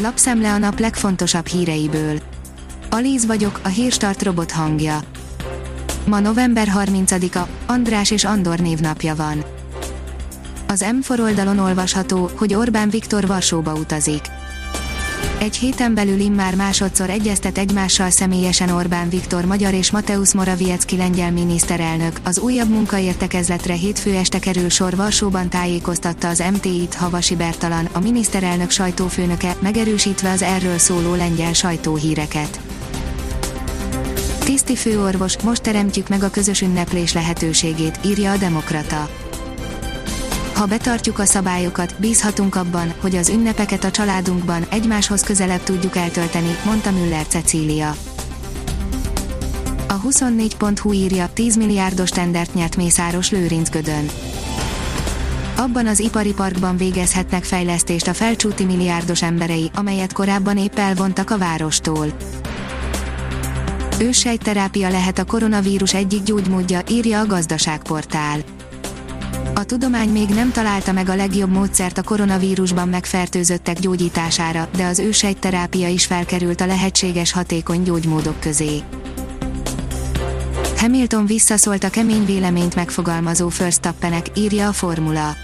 Lapszemle a nap legfontosabb híreiből. Alíz vagyok, a hírstart robot hangja. Ma november 30-a, András és Andor névnapja van. Az M4 oldalon olvasható, hogy Orbán Viktor Varsóba utazik. Egy héten belül immár másodszor egyeztet egymással személyesen Orbán Viktor magyar és Mateusz Morawiecki lengyel miniszterelnök. Az újabb munkaértekezletre hétfő este kerül sor Varsóban tájékoztatta az MTI-t Havasi Bertalan, a miniszterelnök sajtófőnöke, megerősítve az erről szóló lengyel sajtóhíreket. Tiszti főorvos, most teremtjük meg a közös ünneplés lehetőségét, írja a Demokrata. Ha betartjuk a szabályokat, bízhatunk abban, hogy az ünnepeket a családunkban egymáshoz közelebb tudjuk eltölteni, mondta Müller Cecília. A 24.hu írja, 10 milliárdos tendert nyert Mészáros Lőrinc Gödön. Abban az ipari parkban végezhetnek fejlesztést a felcsúti milliárdos emberei, amelyet korábban épp elvontak a várostól. Őssejtterápia lehet a koronavírus egyik gyógymódja, írja a gazdaságportál. A tudomány még nem találta meg a legjobb módszert a koronavírusban megfertőzöttek gyógyítására, de az ősejtterápia is felkerült a lehetséges hatékony gyógymódok közé. Hamilton visszaszólt a kemény véleményt megfogalmazó Verstappenek, írja a formula.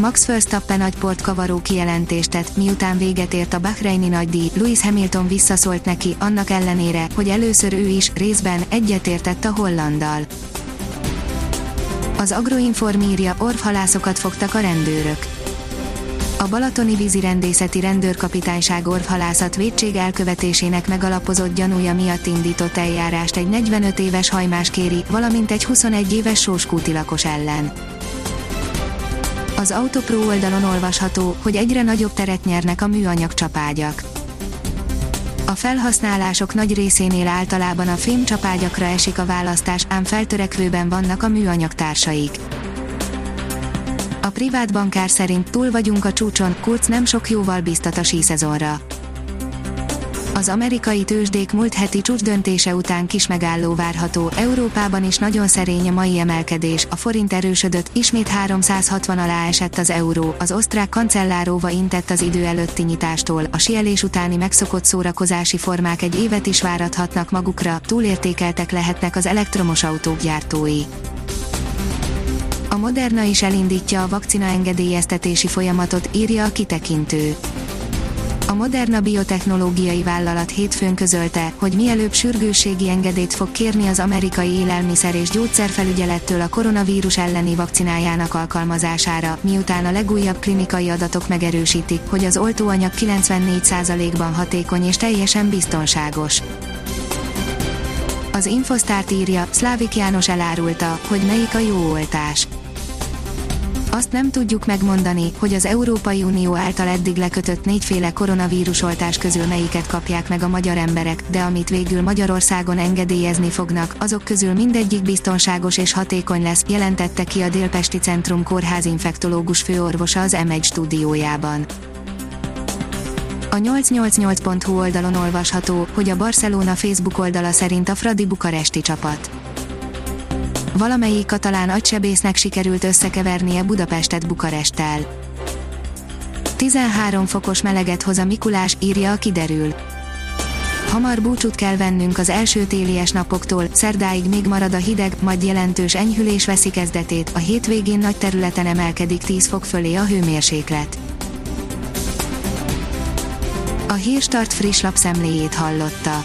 Max Verstappen nagyport kavaró kijelentést tett, miután véget ért a Bahreini nagydíj, Lewis Hamilton visszaszólt neki, annak ellenére, hogy először ő is, részben, egyetértett a hollandal. Az Agroinform írja, orvhalászokat fogtak a rendőrök. A Balatoni vízirendészeti rendőrkapitányság orvhalászat védség elkövetésének megalapozott gyanúja miatt indított eljárást egy 45 éves hajmás kéri, valamint egy 21 éves sóskúti lakos ellen. Az Autopro oldalon olvasható, hogy egyre nagyobb teret nyernek a műanyag csapágyak. A felhasználások nagy részénél általában a fémcsapágyakra esik a választás, ám feltörekvőben vannak a műanyag társaik. A privát bankár szerint túl vagyunk a csúcson, Kurz nem sok jóval biztat a síszezonra. Az amerikai tőzsdék múlt heti csúcsdöntése után kis megálló várható, Európában is nagyon szerény a mai emelkedés, a forint erősödött, ismét 360 alá esett az euró, az osztrák kancelláróva intett az idő előtti nyitástól, a sielés utáni megszokott szórakozási formák egy évet is várathatnak magukra, túlértékeltek lehetnek az elektromos autók gyártói. A Moderna is elindítja a vakcina engedélyeztetési folyamatot, írja a kitekintő. A Moderna biotechnológiai vállalat hétfőn közölte, hogy mielőbb sürgősségi engedélyt fog kérni az amerikai élelmiszer és gyógyszerfelügyelettől a koronavírus elleni vakcinájának alkalmazására, miután a legújabb klinikai adatok megerősítik, hogy az oltóanyag 94%-ban hatékony és teljesen biztonságos. Az Infosztárt írja, Szlávik János elárulta, hogy melyik a jó oltás azt nem tudjuk megmondani, hogy az Európai Unió által eddig lekötött négyféle koronavírusoltás közül melyiket kapják meg a magyar emberek, de amit végül Magyarországon engedélyezni fognak, azok közül mindegyik biztonságos és hatékony lesz, jelentette ki a Délpesti Centrum Kórház infektológus főorvosa az M1 stúdiójában. A 888.hu oldalon olvasható, hogy a Barcelona Facebook oldala szerint a Fradi bukaresti csapat valamelyik katalán agysebésznek sikerült összekevernie Budapestet Bukaresttel. 13 fokos meleget hoz a Mikulás, írja a kiderül. Hamar búcsút kell vennünk az első télies napoktól, szerdáig még marad a hideg, majd jelentős enyhülés veszi kezdetét, a hétvégén nagy területen emelkedik 10 fok fölé a hőmérséklet. A Hírstart friss lapszemléjét hallotta.